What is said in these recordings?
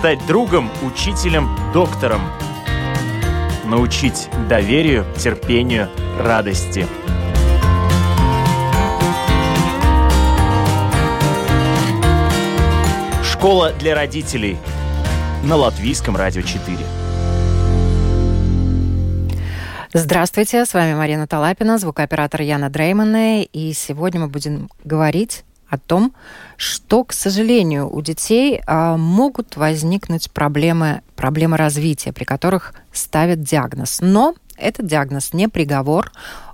стать другом, учителем, доктором. Научить доверию, терпению, радости. Школа для родителей на Латвийском радио 4. Здравствуйте, с вами Марина Талапина, звукооператор Яна Дреймана, и сегодня мы будем говорить о том, что, к сожалению, у детей а, могут возникнуть проблемы, проблемы развития, при которых ставят диагноз. Но этот диагноз не приговор,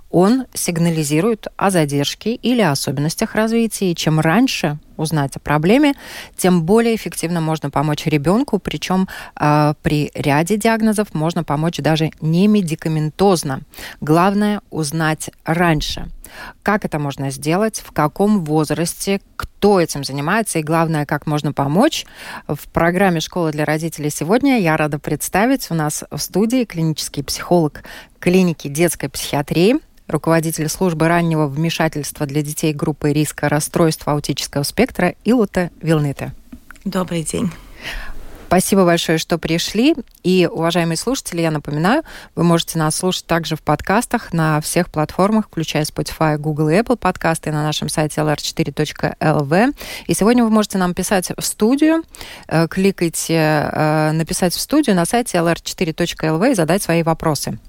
он сигнализирует о задержке или особенностях развития. И чем раньше узнать о проблеме, тем более эффективно можно помочь ребенку. Причем э, при ряде диагнозов можно помочь даже не медикаментозно. Главное узнать раньше. Как это можно сделать, в каком возрасте, кто этим занимается и, главное, как можно помочь. В программе «Школа для родителей» сегодня я рада представить у нас в студии клинический психолог клиники детской психиатрии руководитель службы раннего вмешательства для детей группы риска расстройства аутического спектра Илута Вилныте. Добрый день. Спасибо большое, что пришли. И, уважаемые слушатели, я напоминаю, вы можете нас слушать также в подкастах на всех платформах, включая Spotify, Google и Apple подкасты, на нашем сайте lr4.lv. И сегодня вы можете нам писать в студию, э, кликайте э, «Написать в студию» на сайте lr4.lv и задать свои вопросы.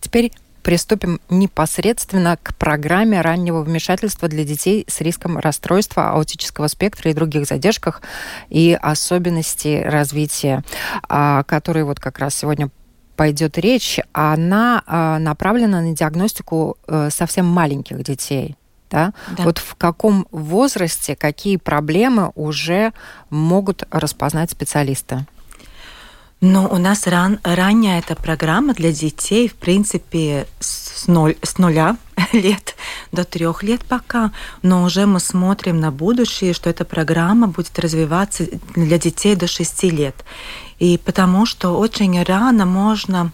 Теперь приступим непосредственно к программе раннего вмешательства для детей с риском расстройства аутического спектра и других задержках и особенностей развития, о которой вот как раз сегодня пойдет речь, она а, направлена на диагностику э, совсем маленьких детей. Да? Да. Вот в каком возрасте какие проблемы уже могут распознать специалисты? Ну, у нас ран, ранняя эта программа для детей, в принципе, с, ноль, с нуля лет до трех лет пока, но уже мы смотрим на будущее, что эта программа будет развиваться для детей до шести лет. И потому что очень рано можно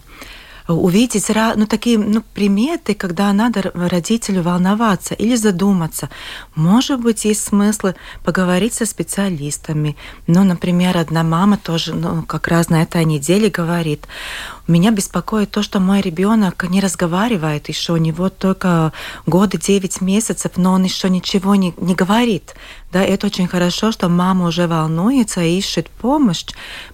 увидеть ну, такие ну, приметы, когда надо родителю волноваться или задуматься. Может быть, есть смысл поговорить со специалистами. Ну, например, одна мама тоже ну, как раз на этой неделе говорит, меня беспокоит то, что мой ребенок не разговаривает еще, у него только годы, 9 месяцев, но он еще ничего не, не говорит. Да, это очень хорошо, что мама уже волнуется и ищет помощь,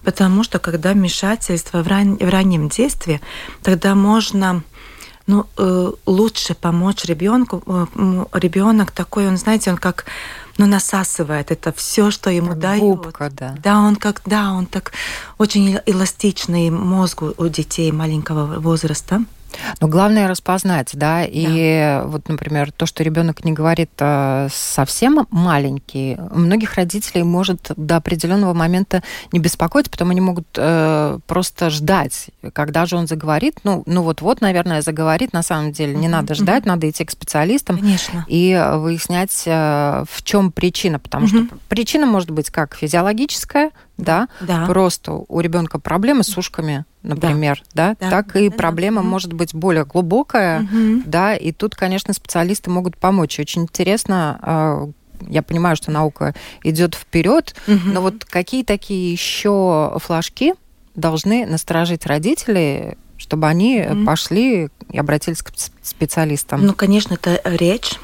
потому что когда вмешательство в, ран, в раннем детстве, тогда можно ну, э, лучше помочь ребенку. Э, ребенок такой, он, знаете, он как ну, насасывает это все, что ему дает. Губка, да. Да, он как, да, он так очень эластичный мозг у детей маленького возраста. Но главное распознать, да, и да. вот, например, то, что ребенок не говорит э, совсем маленький, многих родителей может до определенного момента не беспокоить, потому они могут э, просто ждать, когда же он заговорит. Ну, ну вот-вот, наверное, заговорит. На самом деле не mm-hmm. надо ждать, mm-hmm. надо идти к специалистам Конечно. и выяснять, э, в чем причина, потому mm-hmm. что причина может быть как физиологическая, да, да. просто у ребенка проблемы с ушками, например, да, да, да так и да, проблема да. может быть более глубокая, угу. да, и тут, конечно, специалисты могут помочь. Очень интересно, а, я понимаю, что наука идет вперед, угу. но вот какие такие еще флажки должны насторожить родителей, чтобы они mm пошли и обратились к специалистам? Ну, конечно, это речь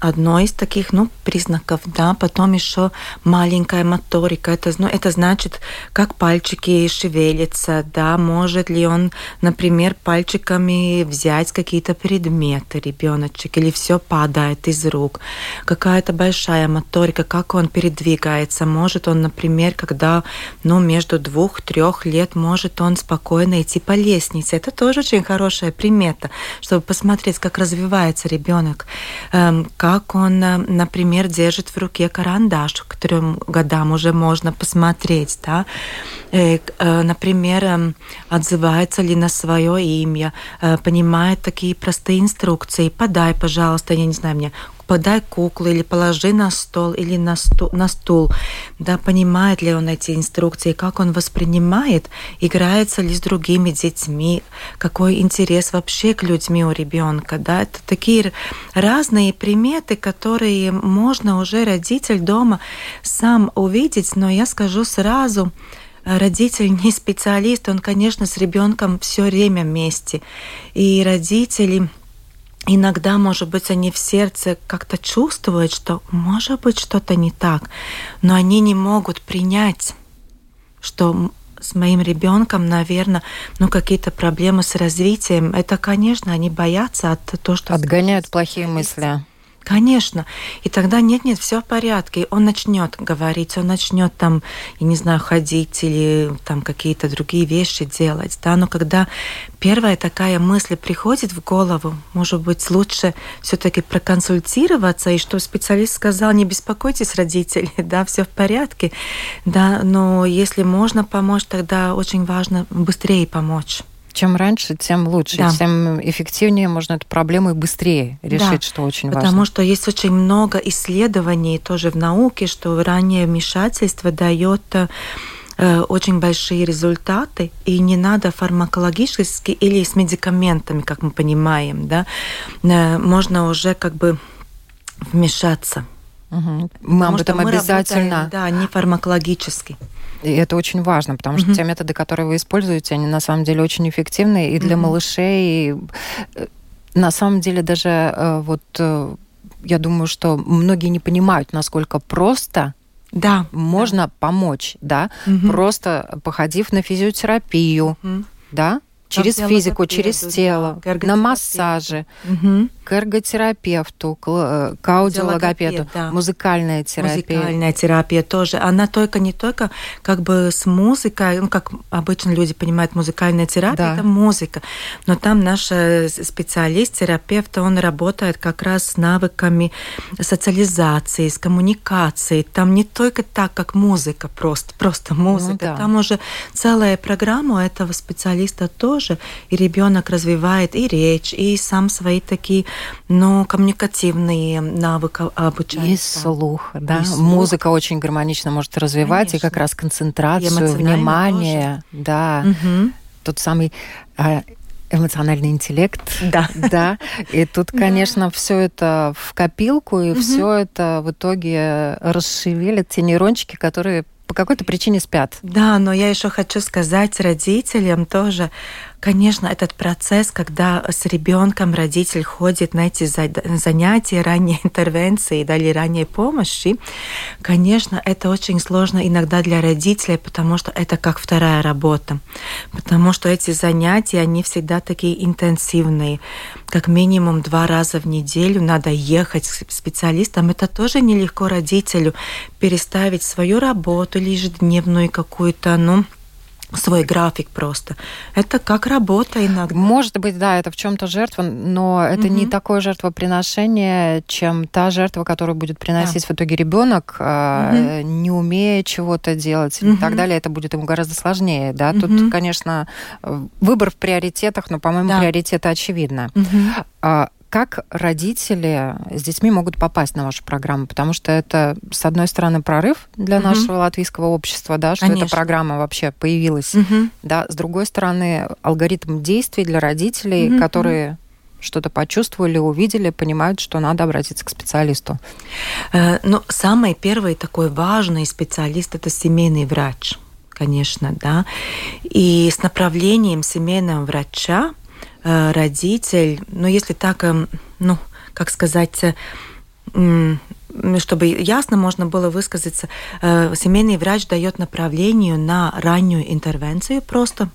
одно из таких ну, признаков, да, потом еще маленькая моторика, это, ну, это значит, как пальчики шевелятся, да, может ли он, например, пальчиками взять какие-то предметы ребеночек, или все падает из рук, какая-то большая моторика, как он передвигается, может он, например, когда, ну, между двух-трех лет, может он спокойно идти по лестнице, это тоже очень хорошая примета, чтобы посмотреть, как развивается ребенок, эм, как он, э, например, держит в руке карандаш, к трем годам уже можно посмотреть, да, э, э, например, эм, отзывается ли на свое имя, понимает такие простые инструкции, подай, пожалуйста, я не знаю, мне подай куклу или положи на стол или на, стул, на стул, да, понимает ли он эти инструкции, как он воспринимает, играется ли с другими детьми, какой интерес вообще к людьми у ребенка, да, это такие разные приметы, которые можно уже родитель дома сам увидеть, но я скажу сразу, родитель не специалист, он, конечно, с ребенком все время вместе. И родители иногда, может быть, они в сердце как-то чувствуют, что может быть что-то не так, но они не могут принять, что с моим ребенком, наверное, ну какие-то проблемы с развитием. Это, конечно, они боятся от того, что отгоняют плохие мысли. Конечно. И тогда нет-нет, все в порядке. Он начнет говорить, он начнет там, я не знаю, ходить или там какие-то другие вещи делать. Да? Но когда первая такая мысль приходит в голову, может быть, лучше все-таки проконсультироваться, и что специалист сказал, не беспокойтесь, родители, да, все в порядке. Да, но если можно помочь, тогда очень важно быстрее помочь чем раньше, тем лучше, да. тем эффективнее можно эту проблему и быстрее решить, да, что очень потому важно. Потому что есть очень много исследований тоже в науке, что раннее вмешательство дает э, очень большие результаты, и не надо фармакологически или с медикаментами, как мы понимаем, да, э, можно уже как бы вмешаться. Угу. Мы об этом обязательно. Работаем, да, не фармакологически. И это очень важно, потому что mm-hmm. те методы, которые вы используете, они на самом деле очень эффективны и для mm-hmm. малышей. И, э, на самом деле даже э, вот э, я думаю, что многие не понимают, насколько просто да, можно да. помочь, да, угу. просто походив на физиотерапию, угу. да, через физику, через тело, на массаже, угу. к эрготерапевту, к, э, к аудиологопеду, да. музыкальная терапия. Музыкальная терапия тоже. Она только не только как бы с музыкой, ну, как обычно люди понимают, музыкальная терапия да. это музыка, но там наш э, специалист, терапевт, он работает как раз с навыками социализации, с коммуникацией. Там не только так, как музыка просто, просто музыка. Ну, да. Там уже целая программа этого специалиста тоже тоже, и ребенок развивает и речь, и сам свои такие, ну, коммуникативные навыки обучается. И слух, да. И слух. Музыка очень гармонично может развивать, Конечно. и как раз концентрацию, внимание, тоже. да. Угу. Тот самый а, эмоциональный интеллект. Да. Да. И тут, конечно, да. все это в копилку, и угу. все это в итоге расшевелит те нейрончики, которые по какой-то причине спят. Да, но я еще хочу сказать родителям тоже, Конечно, этот процесс, когда с ребенком родитель ходит на эти занятия ранней интервенции да, или ранней помощи, конечно, это очень сложно иногда для родителей, потому что это как вторая работа. Потому что эти занятия, они всегда такие интенсивные. Как минимум два раза в неделю надо ехать к специалистам. Это тоже нелегко родителю переставить свою работу или ежедневную какую-то, ну, свой график просто. Это как работа иногда. Может быть, да, это в чем-то жертва, но это угу. не такое жертвоприношение, чем та жертва, которую будет приносить да. в итоге ребенок, угу. не умея чего-то делать угу. и так далее. Это будет ему гораздо сложнее. Да? Угу. Тут, конечно, выбор в приоритетах, но, по-моему, да. приоритеты очевидны. Угу как родители с детьми могут попасть на вашу программу? Потому что это, с одной стороны, прорыв для угу. нашего латвийского общества, да, что Конечно. эта программа вообще появилась. Угу. Да, с другой стороны, алгоритм действий для родителей, угу. которые что-то почувствовали, увидели, понимают, что надо обратиться к специалисту? Э, ну, самый первый такой важный специалист – это семейный врач, конечно, да. И с направлением семейного врача родитель, ну, если так, эм, ну, как сказать, э, чтобы ясно можно было высказаться, э, семейный врач дает направление на раннюю интервенцию, просто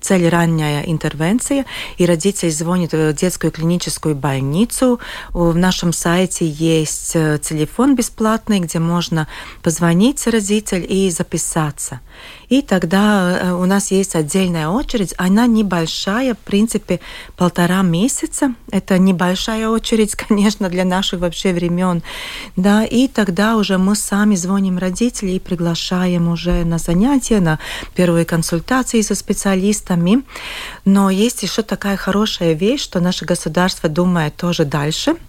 цель ранняя интервенция, и родитель звонит в детскую клиническую больницу. В нашем сайте есть телефон бесплатный, где можно позвонить родитель и записаться. И тогда э, у нас есть отдельная очередь, она небольшая, в принципе, полтора месяца. Это небольшая очередь, конечно, для наших вообще времен. Да, и тогда уже мы сами звоним родителей и приглашаем уже на занятия, на первые консультации со специалистами. Но есть еще такая хорошая вещь, что наше государство думает тоже дальше –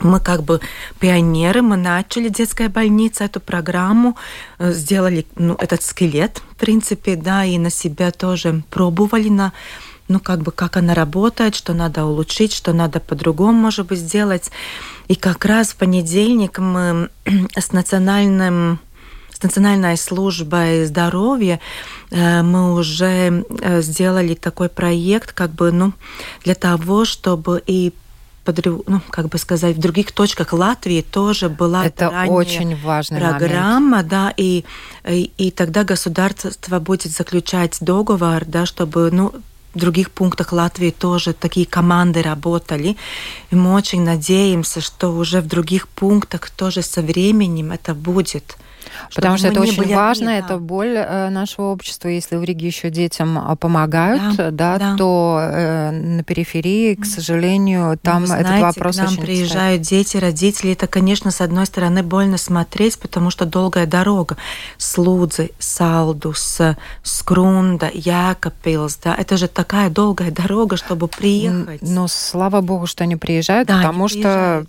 мы как бы пионеры, мы начали детская больница эту программу, э, сделали ну, этот скелет, в принципе, да, и на себя тоже пробовали на ну, как бы, как она работает, что надо улучшить, что надо по-другому, может быть, сделать. И как раз в понедельник мы с национальным с Национальной службой здоровья э, мы уже э, сделали такой проект, как бы, ну, для того, чтобы и ну, как бы сказать, в других точках Латвии тоже была Это очень важная программа, момент. да, и, и, и тогда государство будет заключать договор, да, чтобы, ну, в других пунктах Латвии тоже такие команды работали. И мы очень надеемся, что уже в других пунктах тоже со временем это будет. Потому что это очень важно, да. это боль э, нашего общества. Если в Риге еще детям а, помогают, да, да, да. то э, на периферии, к сожалению, ну, там ну, знаете, этот вопрос к нам очень приезжают кстати. дети, родители. Это, конечно, с одной стороны больно смотреть, потому что долгая дорога с Лудзы, Салдус, Скрунда, Якопилс, да, это же такая долгая дорога, чтобы приехать. Но слава богу, что они приезжают, да, потому они что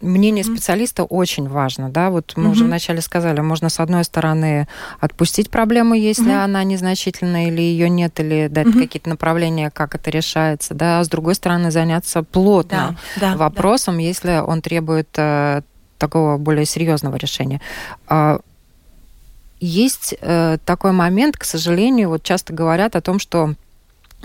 мнение специалиста очень важно, да, вот мы mm-hmm. уже вначале сказали, можно с одной стороны отпустить проблему, если mm-hmm. она незначительная или ее нет, или дать mm-hmm. какие-то направления, как это решается, да, а с другой стороны заняться плотно да, да, вопросом, да. если он требует э, такого более серьезного решения. Э, есть э, такой момент, к сожалению, вот часто говорят о том, что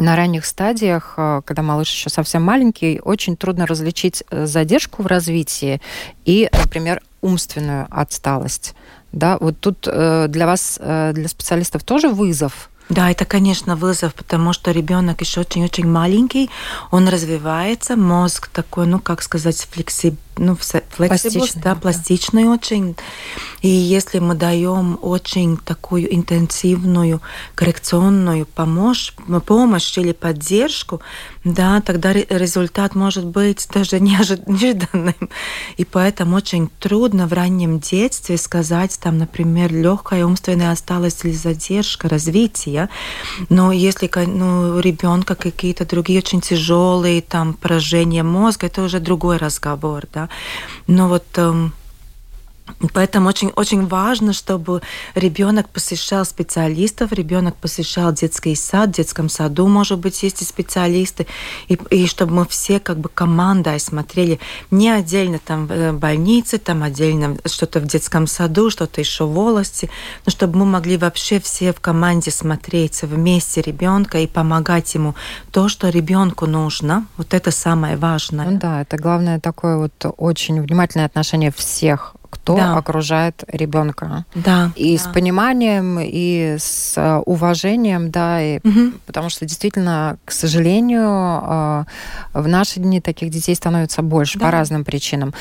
на ранних стадиях, э, когда малыш еще совсем маленький, очень трудно различить э, задержку в развитии и, например, умственную отсталость. Да, вот тут э, для вас, для специалистов тоже вызов да, это, конечно, вызов, потому что ребенок еще очень-очень маленький, он развивается, мозг такой, ну, как сказать, флексиб... ну, флексибус, да, пластичный да. очень. И если мы даем очень такую интенсивную коррекционную помощь, помощь или поддержку, да, тогда результат может быть даже неожиданным. И поэтому очень трудно в раннем детстве сказать, там, например, легкая умственная осталась или задержка развития. Но если ну, у ребенка какие-то другие очень тяжелые там поражения мозга, это уже другой разговор, да. Но вот эм, Поэтому очень, очень важно, чтобы ребенок посещал специалистов, ребенок посещал детский сад, в детском саду, может быть, есть и специалисты, и, и чтобы мы все как бы командой смотрели не отдельно там в э, больнице, там отдельно что-то в детском саду, что-то еще в волости, но чтобы мы могли вообще все в команде смотреть вместе ребенка и помогать ему то, что ребенку нужно. Вот это самое важное. Ну да, это главное такое вот очень внимательное отношение всех кто да. окружает ребенка. Да. И да. с пониманием, и с э, уважением, да, и, угу. потому что действительно, к сожалению, э, в наши дни таких детей становится больше да. по разным причинам.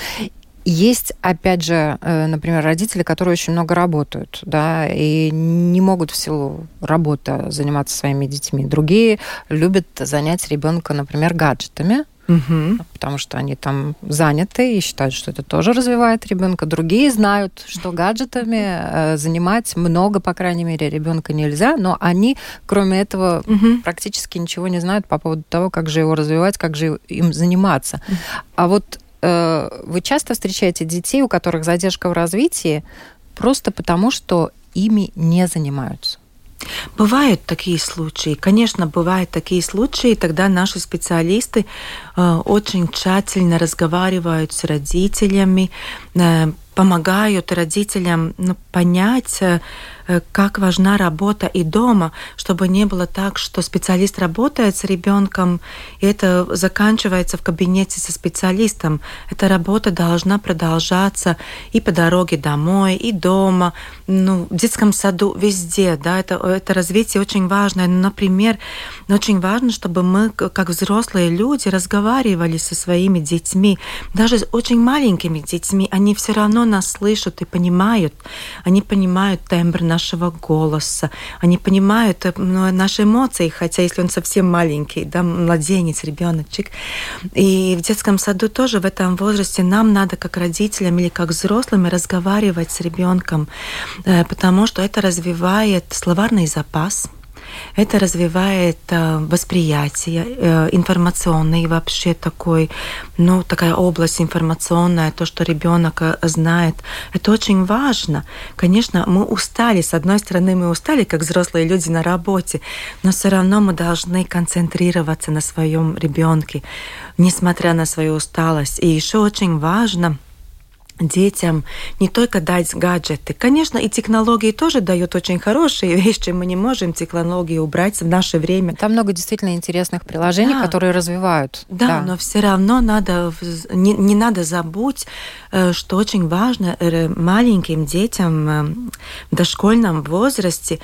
Есть, опять же, э, например, родители, которые очень много работают, да, и не могут в силу работы заниматься своими детьми. Другие любят занять ребенка, например, гаджетами, угу. потому что они там заняты и считают, что это тоже развивает ребенка. Другие знают, что гаджетами э, занимать много, по крайней мере, ребенка нельзя, но они, кроме этого, угу. практически ничего не знают по поводу того, как же его развивать, как же им заниматься. Угу. А вот э, вы часто встречаете детей, у которых задержка в развитии, просто потому что ими не занимаются. Бывают такие случаи. Конечно, бывают такие случаи, тогда наши специалисты очень тщательно разговаривают с родителями, э, помогают родителям ну, понять, э, Э, как важна работа и дома, чтобы не было так, что специалист работает с ребенком, и это заканчивается в кабинете со специалистом. Эта работа должна продолжаться и по дороге домой, и дома, ну, в детском саду, везде. Да, это, это развитие очень важное. Ну, например, очень важно, чтобы мы, как взрослые люди, разговаривали со своими детьми, даже с очень маленькими детьми. Они все равно нас слышат и понимают. Они понимают тембр нашего голоса. Они понимают э, ну, наши эмоции, хотя если он совсем маленький, да, младенец, ребеночек. И в детском саду тоже в этом возрасте нам надо как родителям или как взрослым разговаривать с ребенком, э, потому что это развивает словарный запас, Это развивает э, восприятие, э, информационный вообще такой, ну, такая область информационная, то, что ребенок э, знает. Это очень важно. Конечно, мы устали. С одной стороны, мы устали, как взрослые люди на работе, но все равно мы должны концентрироваться на своем ребенке, несмотря на свою усталость. И еще очень важно – детям не только дать гаджеты. Конечно, и технологии тоже дают очень хорошие вещи. Мы не можем технологии убрать в наше время. Там много действительно интересных приложений, да. которые развивают. Да, да, но все равно надо не, не надо забыть, э, что очень важно э, маленьким детям э, в дошкольном возрасте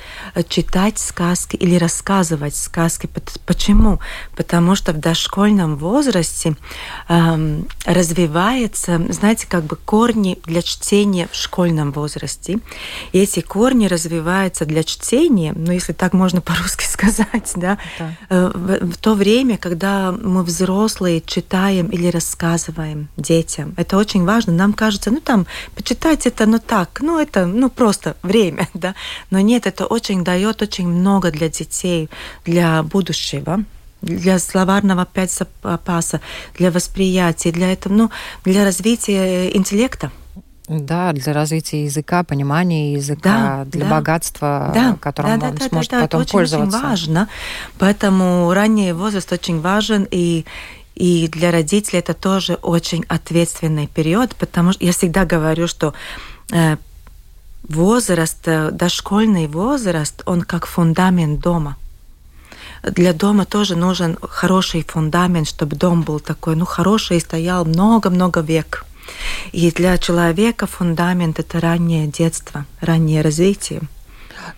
читать сказки или рассказывать сказки. Почему? Потому что в дошкольном возрасте эм, развивается, знаете, как бы корень корни для чтения в школьном возрасте. И эти корни развиваются для чтения, ну, если так можно по-русски сказать, да, да. Э, в, в то время, когда мы взрослые читаем или рассказываем детям. Это очень важно. Нам кажется, ну, там, почитать это, ну, так, ну, это, ну, просто время, да. Но нет, это очень дает очень много для детей, для будущего для словарного опять запаса, для восприятия, для этого, ну, для развития интеллекта. Да, для развития языка, понимания языка, да, для да, богатства, да, которым да, он да, сможет да, потом это пользоваться. Очень важно. Поэтому ранний возраст очень важен, и и для родителей это тоже очень ответственный период, потому что я всегда говорю, что э, возраст, э, дошкольный возраст, он как фундамент дома для дома тоже нужен хороший фундамент, чтобы дом был такой, ну, хороший и стоял много-много век. И для человека фундамент – это раннее детство, раннее развитие.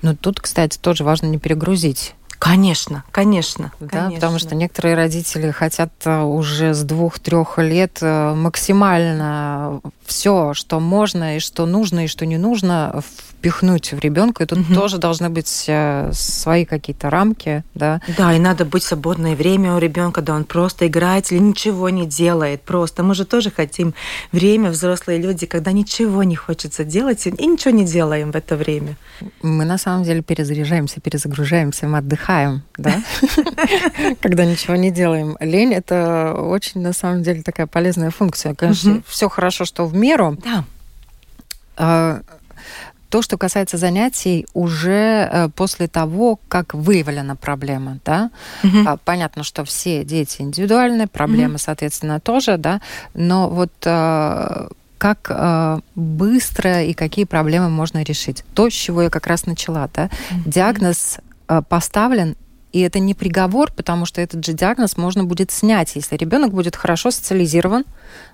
Но тут, кстати, тоже важно не перегрузить Конечно, конечно, да, конечно. Потому что некоторые родители хотят э, уже с двух-трех лет э, максимально все, что можно и что нужно и что не нужно, впихнуть в ребенка, и тут угу. тоже должны быть э, свои какие-то рамки, да. Да, и надо быть свободное время у ребенка, да, он просто играет или ничего не делает, просто. Мы же тоже хотим время, взрослые люди, когда ничего не хочется делать, и ничего не делаем в это время. Мы на самом деле перезаряжаемся, перезагружаемся, мы отдыхаем, да, когда ничего не делаем. Лень — это очень, на самом деле, такая полезная функция. Конечно, все хорошо, что в меру. Да а, то, что касается занятий уже э, после того, как выявлена проблема, да, угу. понятно, что все дети индивидуальные, проблемы, угу. соответственно, тоже, да, но вот э, как быстро и какие проблемы можно решить. То, с чего я как раз начала, да, диагноз поставлен и это не приговор, потому что этот же диагноз можно будет снять, если ребенок будет хорошо социализирован,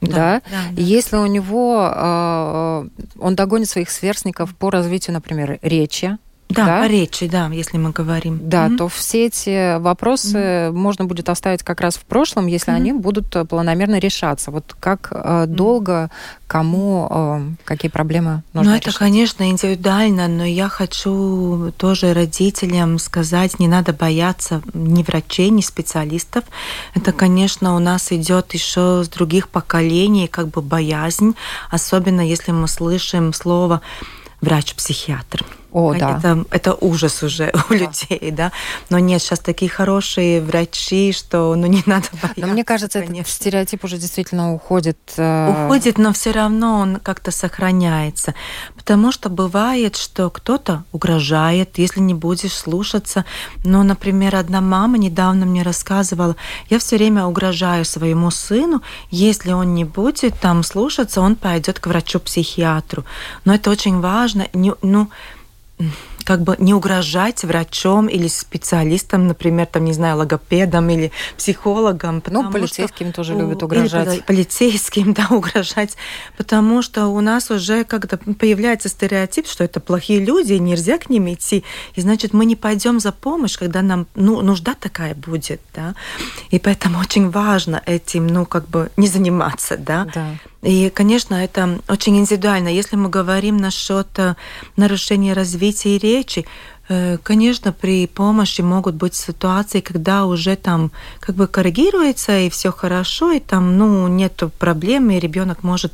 да, да, да, да. если у него э, он догонит своих сверстников по развитию, например, речи, да, да, по речи, да, если мы говорим. Да, mm-hmm. то все эти вопросы mm-hmm. можно будет оставить как раз в прошлом, если mm-hmm. они будут э, планомерно решаться. Вот как э, долго, кому, э, какие проблемы нужно Ну, это, решить? конечно, индивидуально, но я хочу тоже родителям сказать, не надо бояться ни врачей, ни специалистов. Это, конечно, у нас идет еще с других поколений, как бы боязнь, особенно если мы слышим слово врач-психиатр. О, да. Это, это ужас уже у да. людей, да. Но нет, сейчас такие хорошие врачи, что ну не надо бояться. Но мне кажется, конечно. этот стереотип уже действительно уходит. Э... Уходит, но все равно он как-то сохраняется. Потому что бывает, что кто-то угрожает, если не будешь слушаться. Ну, например, одна мама недавно мне рассказывала, я все время угрожаю своему сыну, если он не будет там слушаться, он пойдет к врачу-психиатру. Но это очень важно. Ну, как бы не угрожать врачом или специалистам, например, там, не знаю, логопедом или психологом. Ну, полицейским что, тоже любят угрожать. Или полицейским, да, угрожать. Потому что у нас уже как-то появляется стереотип, что это плохие люди, и нельзя к ним идти. И значит, мы не пойдем за помощь, когда нам ну, нужда такая будет, да. И поэтому очень важно этим, ну, как бы не заниматься, да. да. И, конечно, это очень индивидуально. Если мы говорим насчет э, нарушения развития речи, Э, конечно, при помощи могут быть ситуации, когда уже там как бы коррегируется и все хорошо, и там ну нет проблем, и ребенок может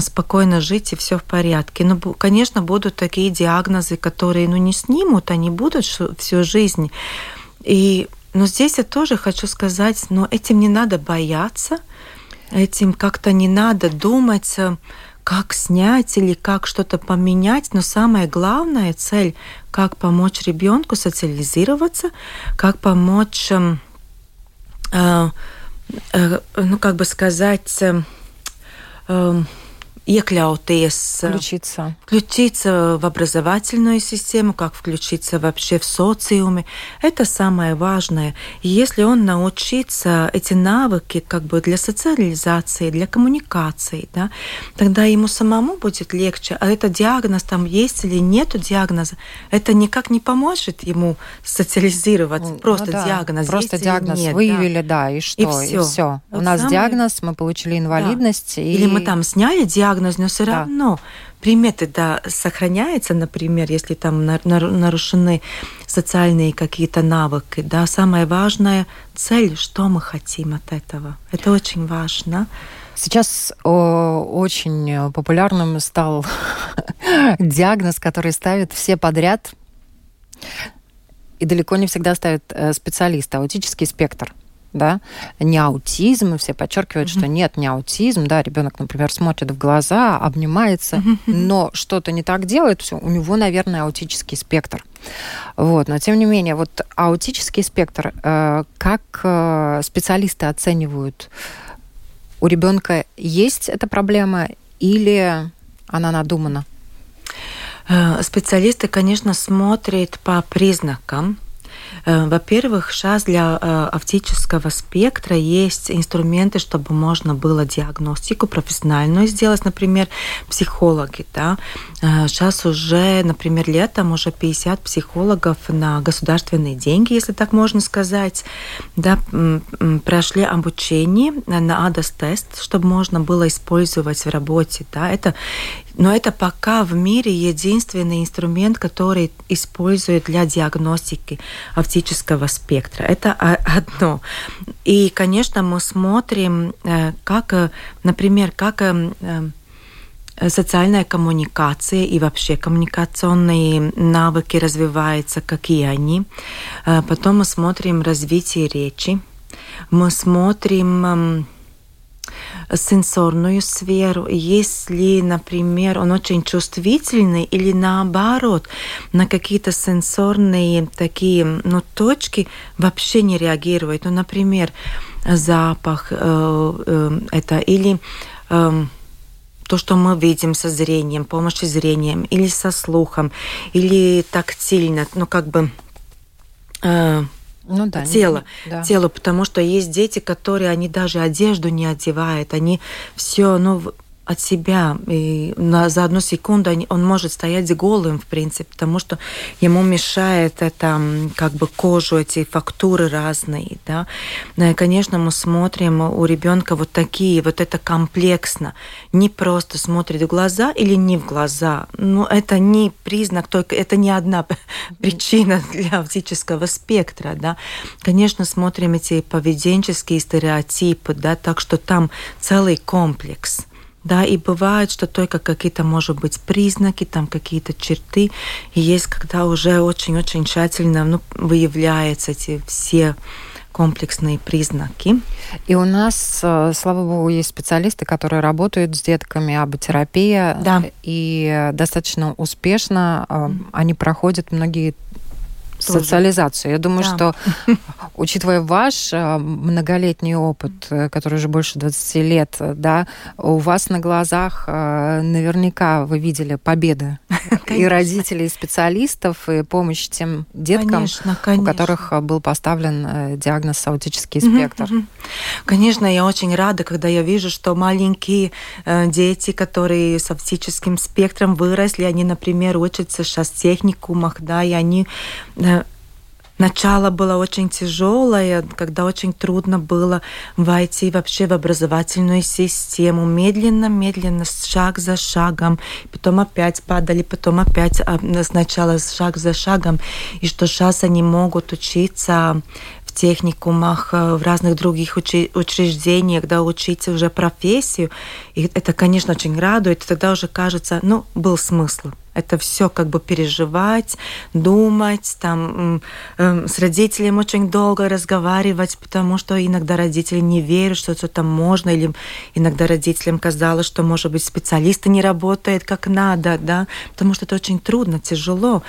спокойно жить и все в порядке. Но, конечно, будут такие диагнозы, которые ну не снимут, они будут всю жизнь. И но здесь я тоже хочу сказать, но этим не надо бояться, этим как-то не надо думать как снять или как что-то поменять, но самая главная цель, как помочь ребенку социализироваться, как помочь, эм, э, э, ну как бы сказать, э, iekļauties, включиться. включиться в образовательную систему, как включиться вообще в социуме. Это самое важное. И если он научится эти навыки как бы для социализации, для коммуникации, да, тогда ему самому будет легче. А это диагноз там есть или нет диагноза, это никак не поможет ему социализироваться. Ну, просто да, диагноз Просто есть диагноз нет, выявили, да, да и что? И все. И все. Вот У нас самое... диагноз, мы получили инвалидность. Да. И... Или мы там сняли диагноз, диагноз, но все да. равно приметы да, сохраняются, например, если там нарушены социальные какие-то навыки. Да, самая важная цель, что мы хотим от этого. Это очень важно. Сейчас о, очень популярным стал диагноз, который ставят все подряд, и далеко не всегда ставят э, специалисты, аутический спектр да, не аутизм, и все подчеркивают, mm-hmm. что нет, не аутизм, да, ребенок, например, смотрит в глаза, обнимается, mm-hmm. но что-то не так делает, все, у него, наверное, аутический спектр. Вот, но тем не менее, вот аутический спектр, э, как э, специалисты оценивают, у ребенка есть эта проблема или она надумана? Э, специалисты, конечно, смотрят по признакам во-первых, сейчас для э, оптического спектра есть инструменты, чтобы можно было диагностику профессиональную сделать, например, психологи. Да? Сейчас э, уже, например, летом уже 50 психологов на государственные деньги, если так можно сказать, да, прошли обучение на АДОС-тест, чтобы можно было использовать в работе. Да? Это но это пока в мире единственный инструмент, который используют для диагностики оптического спектра. Это одно. И, конечно, мы смотрим, э, как, э, например, как э, социальная коммуникация и вообще коммуникационные навыки развиваются, какие они. Потом мы смотрим развитие речи. Мы смотрим сенсорную сферу, если, например, он очень чувствительный или наоборот, на какие-то сенсорные такие ну, точки вообще не реагирует. Ну, например, запах э, э, это или э, то, что мы видим со зрением, помощь зрением, или со слухом, или тактильно, ну как бы э, ну, да, тело, да. тело, потому что есть дети, которые они даже одежду не одевают, они все, ну от себя. И на, за одну секунду он может стоять голым, в принципе, потому что ему мешает это как бы кожу, эти фактуры разные. Да? Ну и, конечно, мы смотрим у ребенка вот такие, вот это комплексно. Не просто смотрит в глаза или не в глаза. Ну, это не признак, только это не одна причина для аутического спектра. Да? Конечно, смотрим эти поведенческие стереотипы, да, так что там целый комплекс. Да, и бывает, что только какие-то, может быть, признаки, там какие-то черты. И есть, когда уже очень-очень тщательно ну, выявляются эти все комплексные признаки. И у нас, э, слава богу, есть специалисты, которые работают с детками, аботерапия, да. и достаточно успешно э, они проходят многие тоже. социализацию. Я думаю, да. что, учитывая ваш э, многолетний опыт, э, который уже больше 20 лет, э, да, у вас на глазах наверняка вы видели победы и родителей, и специалистов, и помощь тем деткам, конечно, конечно. у которых был поставлен диагноз аутический спектр. Конечно, я очень рада, когда я вижу, что маленькие дети, которые с аутическим спектром выросли, они, например, учатся сейчас в техникумах, да, и они Начало было очень тяжелое, когда очень трудно было войти вообще в образовательную систему. Медленно, медленно, шаг за шагом. Потом опять падали, потом опять а, сначала шаг за шагом. И что сейчас они могут учиться в техникумах, э, в разных других учреждениях, да, учить уже профессию. И это, конечно, очень радует. Тогда уже кажется, ну, был смысл это все как бы переживать, думать, там э, с родителем очень долго разговаривать, потому что иногда родители не верят, что что-то можно, или иногда родителям казалось, что, может быть, специалисты не работает как надо, да, потому что это очень трудно, тяжело.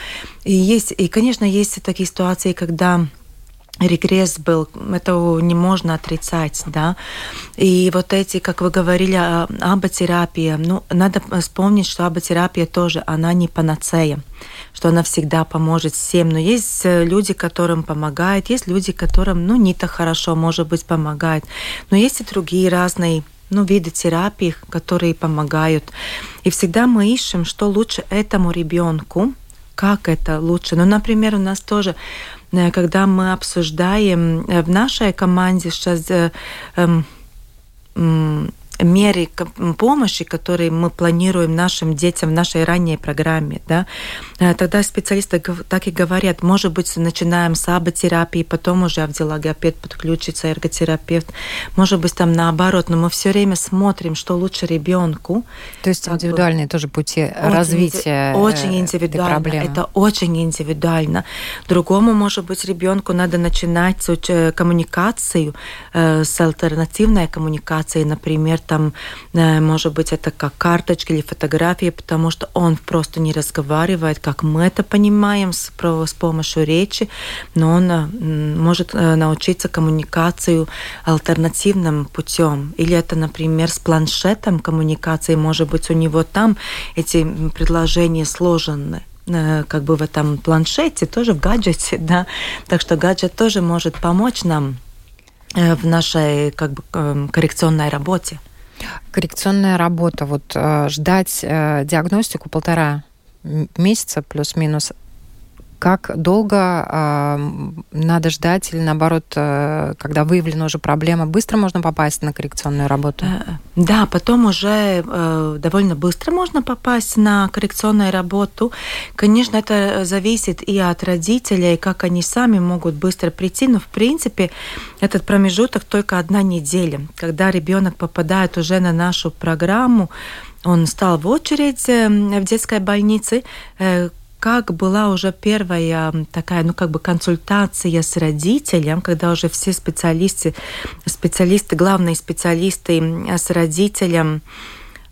И есть, и, конечно, есть такие ситуации, когда регресс был, это не можно отрицать, да. И вот эти, как вы говорили, аботерапия, ну, надо вспомнить, что аботерапия тоже, она не панацея, что она всегда поможет всем. Но есть э, люди, которым помогает, есть люди, которым, ну, не так хорошо, может быть, помогает. Но есть и другие разные ну, виды терапии, которые помогают. И всегда мы ищем, что лучше этому ребенку, как это лучше. Ну, например, у нас тоже Э, когда мы обсуждаем э, в нашей команде сейчас э, эм, меры помощи, которые мы планируем нашим детям в нашей ранней программе, да, э, тогда специалисты так и говорят, может быть, начинаем с аботерапии, потом уже авдиологопед подключится, эрготерапевт, может быть, там наоборот, но мы все время смотрим, что лучше ребенку. То есть индивидуальные бы, тоже пути очень развития Очень э, индивидуально. Проблемы. Это очень индивидуально. Другому, может быть, ребенку надо начинать э, коммуникацию, с альтернативной коммуникацией, например, там, э, может быть, это как карточки или фотографии, потому что он просто не разговаривает, как мы это понимаем с, с помощью речи, но он э, может э, научиться коммуникацию альтернативным путем. Или это, например, с планшетом коммуникации, может быть, у него там эти предложения сложены как бы в этом планшете, тоже в гаджете, да. Так что гаджет тоже может помочь нам в нашей как бы коррекционной работе. Коррекционная работа, вот э, ждать э, диагностику полтора месяца плюс-минус как долго э, надо ждать или наоборот, э, когда выявлена уже проблема, быстро можно попасть на коррекционную работу? Э, да, потом уже э, довольно быстро можно попасть на коррекционную работу. Конечно, это зависит и от родителей, как они сами могут быстро прийти, но в принципе этот промежуток только одна неделя, когда ребенок попадает уже на нашу программу, он стал в очередь э, в детской больнице, э, как была уже первая такая, ну, как бы консультация с родителем, когда уже все специалисты, специалисты, главные специалисты с родителем,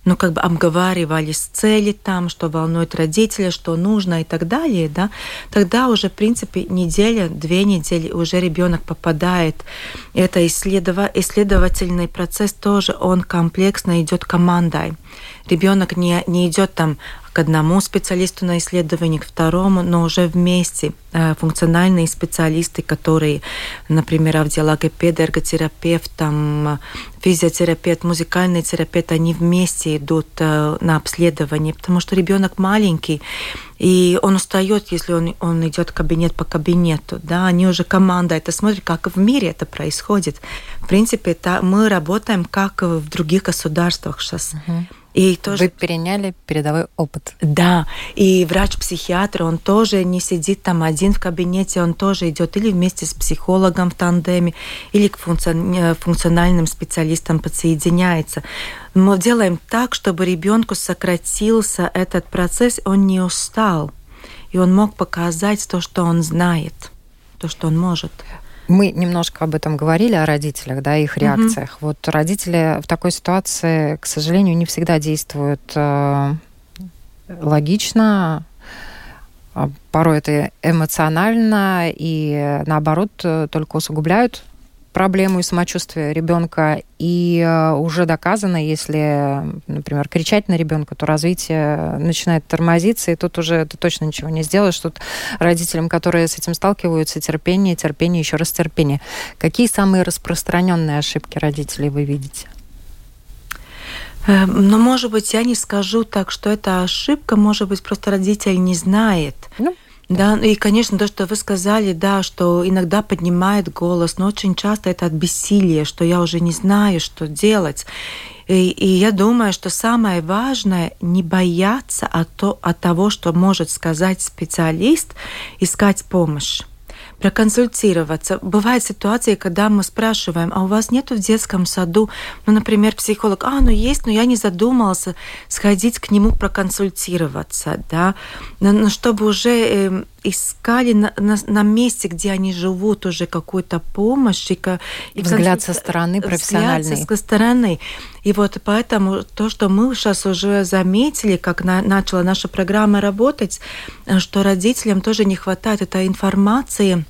ну, как бы обговаривались цели там, что волнует родителя, что нужно и так далее, да, тогда уже, в принципе, неделя, две недели уже ребенок попадает. Это исследова исследовательный процесс тоже, он комплексно идет командой. Ребенок не, не идет там к одному специалисту на исследование, к второму, но уже вместе э, функциональные специалисты, которые, например, аудиологопед, эрготерапевт, там, физиотерапевт, музыкальный терапевт, они вместе идут э, на обследование, потому что ребенок маленький, и он устает, если он, он идет кабинет по кабинету. Да? Они уже команда это смотрит, как в мире это происходит. В принципе, это, мы работаем как в других государствах сейчас. Uh-huh. И тоже... Вы переняли передовой опыт. Да, и врач-психиатр, он тоже не сидит там один в кабинете, он тоже идет или вместе с психологом в тандеме, или к функциональным специалистам подсоединяется. Мы делаем так, чтобы ребенку сократился этот процесс, он не устал, и он мог показать то, что он знает, то, что он может. Мы немножко об этом говорили, о родителях, да, их реакциях. Mm-hmm. Вот родители в такой ситуации, к сожалению, не всегда действуют э, логично, а порой это эмоционально и наоборот э, только усугубляют проблему и самочувствие ребенка. И э, уже доказано, если, например, кричать на ребенка, то развитие начинает тормозиться, и тут уже ты точно ничего не сделаешь. Тут родителям, которые с этим сталкиваются, терпение, терпение, еще раз терпение. Какие самые распространенные ошибки родителей вы видите? Э, ну, может быть, я не скажу так, что это ошибка, может быть, просто родитель не знает. Ну, Да, и, конечно, то, что вы сказали, да, что иногда поднимает голос, но очень часто это от бессилия, что я уже не знаю, что делать. И, и я думаю, что самое важное не бояться от, то, от того, что может сказать специалист, искать помощь проконсультироваться. Бывают ситуации, когда мы спрашиваем, а у вас нету в детском саду, ну, например, психолог, а, ну есть, но я не задумался сходить к нему проконсультироваться, да, но, но чтобы уже э, искали на, на, на месте, где они живут, уже какую-то помощь. И, и взгляд со стороны профессиональный. Взгляд со стороны. И вот поэтому то, что мы сейчас уже заметили, как на, начала наша программа работать, что родителям тоже не хватает этой информации,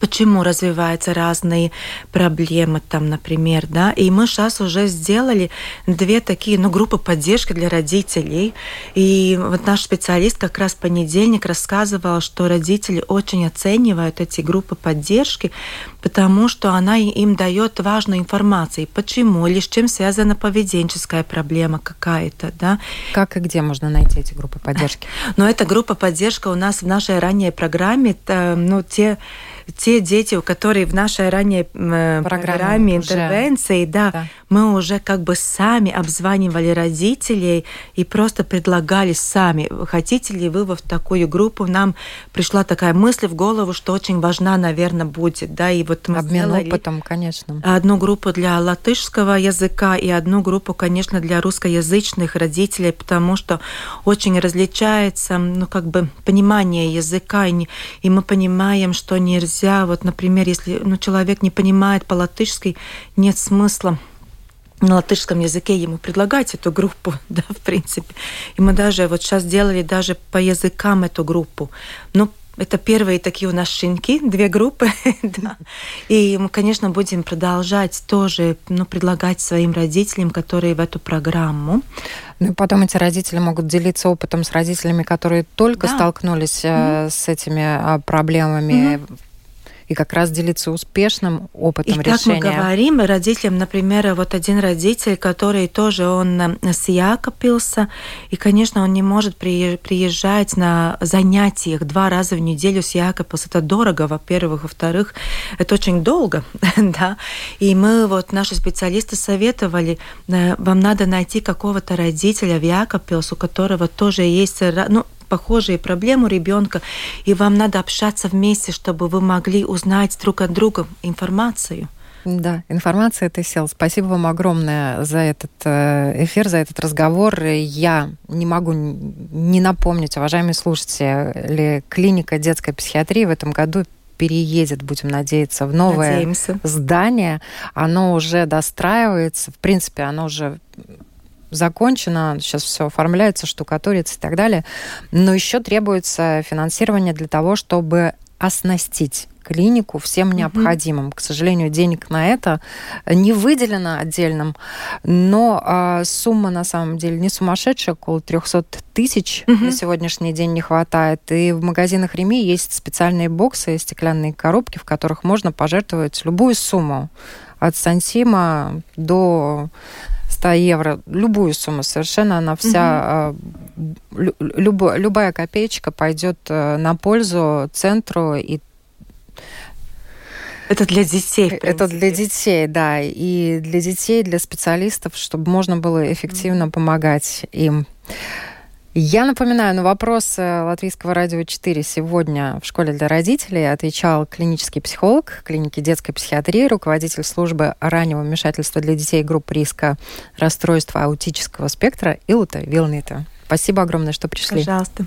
почему развиваются разные проблемы там, например, да, и мы сейчас уже сделали две такие, ну, группы поддержки для родителей, и вот наш специалист как раз в понедельник рассказывал, что родители очень оценивают эти группы поддержки, потому что она им дает важную информацию, почему или с чем связана поведенческая проблема какая-то, да. Как и где можно найти эти группы поддержки? Но эта группа поддержка у нас в нашей ранней программе, ну, те те дети, которые в нашей ранней э, программе, программе интервенции, да, да, мы уже как бы сами обзванивали родителей и просто предлагали сами, хотите ли вы в такую группу, нам пришла такая мысль в голову, что очень важна, наверное, будет, да, и вот мы Обмен опытом, конечно. Одну группу для латышского языка и одну группу, конечно, для русскоязычных родителей, потому что очень различается, ну, как бы понимание языка, и, и мы понимаем, что нельзя нельзя, вот, например, если ну, человек не понимает по-латышски, нет смысла на латышском языке ему предлагать эту группу, да, в принципе. И мы даже вот сейчас делали даже по языкам эту группу. Ну, это первые такие у нас шинки, две группы. да. И мы, конечно, будем продолжать тоже ну, предлагать своим родителям, которые в эту программу. Ну и потом эти родители могут делиться опытом с родителями, которые только да. столкнулись mm-hmm. с этими а, проблемами. Mm-hmm и как раз делиться успешным опытом и решения. И как мы говорим родителям, например, вот один родитель, который тоже он э, с Якопился, и, конечно, он не может приезжать на занятиях два раза в неделю с Якопилс. Это дорого, во-первых. Во-вторых, это очень долго, да. И мы, вот наши специалисты советовали, э, вам надо найти какого-то родителя в Якопилс, у которого тоже есть, ну, похожие проблемы ребенка, и вам надо общаться вместе, чтобы вы могли узнать друг от друга информацию. Да, информация это сил. Спасибо вам огромное за этот э, эфир, за этот разговор. Я не могу не напомнить, уважаемые слушатели, клиника детской психиатрии в этом году переедет, будем надеяться, в новое Надеемся. здание. Оно уже достраивается. В принципе, оно уже закончено, сейчас все оформляется, штукатурится и так далее. Но еще требуется финансирование для того, чтобы оснастить клинику всем необходимым. Mm-hmm. К сожалению, денег на это не выделено отдельным, но э, сумма на самом деле не сумасшедшая, около 300 тысяч mm-hmm. на сегодняшний день не хватает. И в магазинах Реми есть специальные боксы, стеклянные коробки, в которых можно пожертвовать любую сумму от сантима до 100 евро, любую сумму совершенно, она вся, угу. любо, любая копеечка пойдет э, на пользу центру и это для детей. Это для детей, да. И для детей, для специалистов, чтобы можно было эффективно помогать им. Я напоминаю, на вопрос Латвийского радио 4 сегодня в школе для родителей отвечал клинический психолог клиники детской психиатрии, руководитель службы раннего вмешательства для детей групп риска расстройства аутического спектра Илута Вилнита. Спасибо огромное, что пришли. Пожалуйста.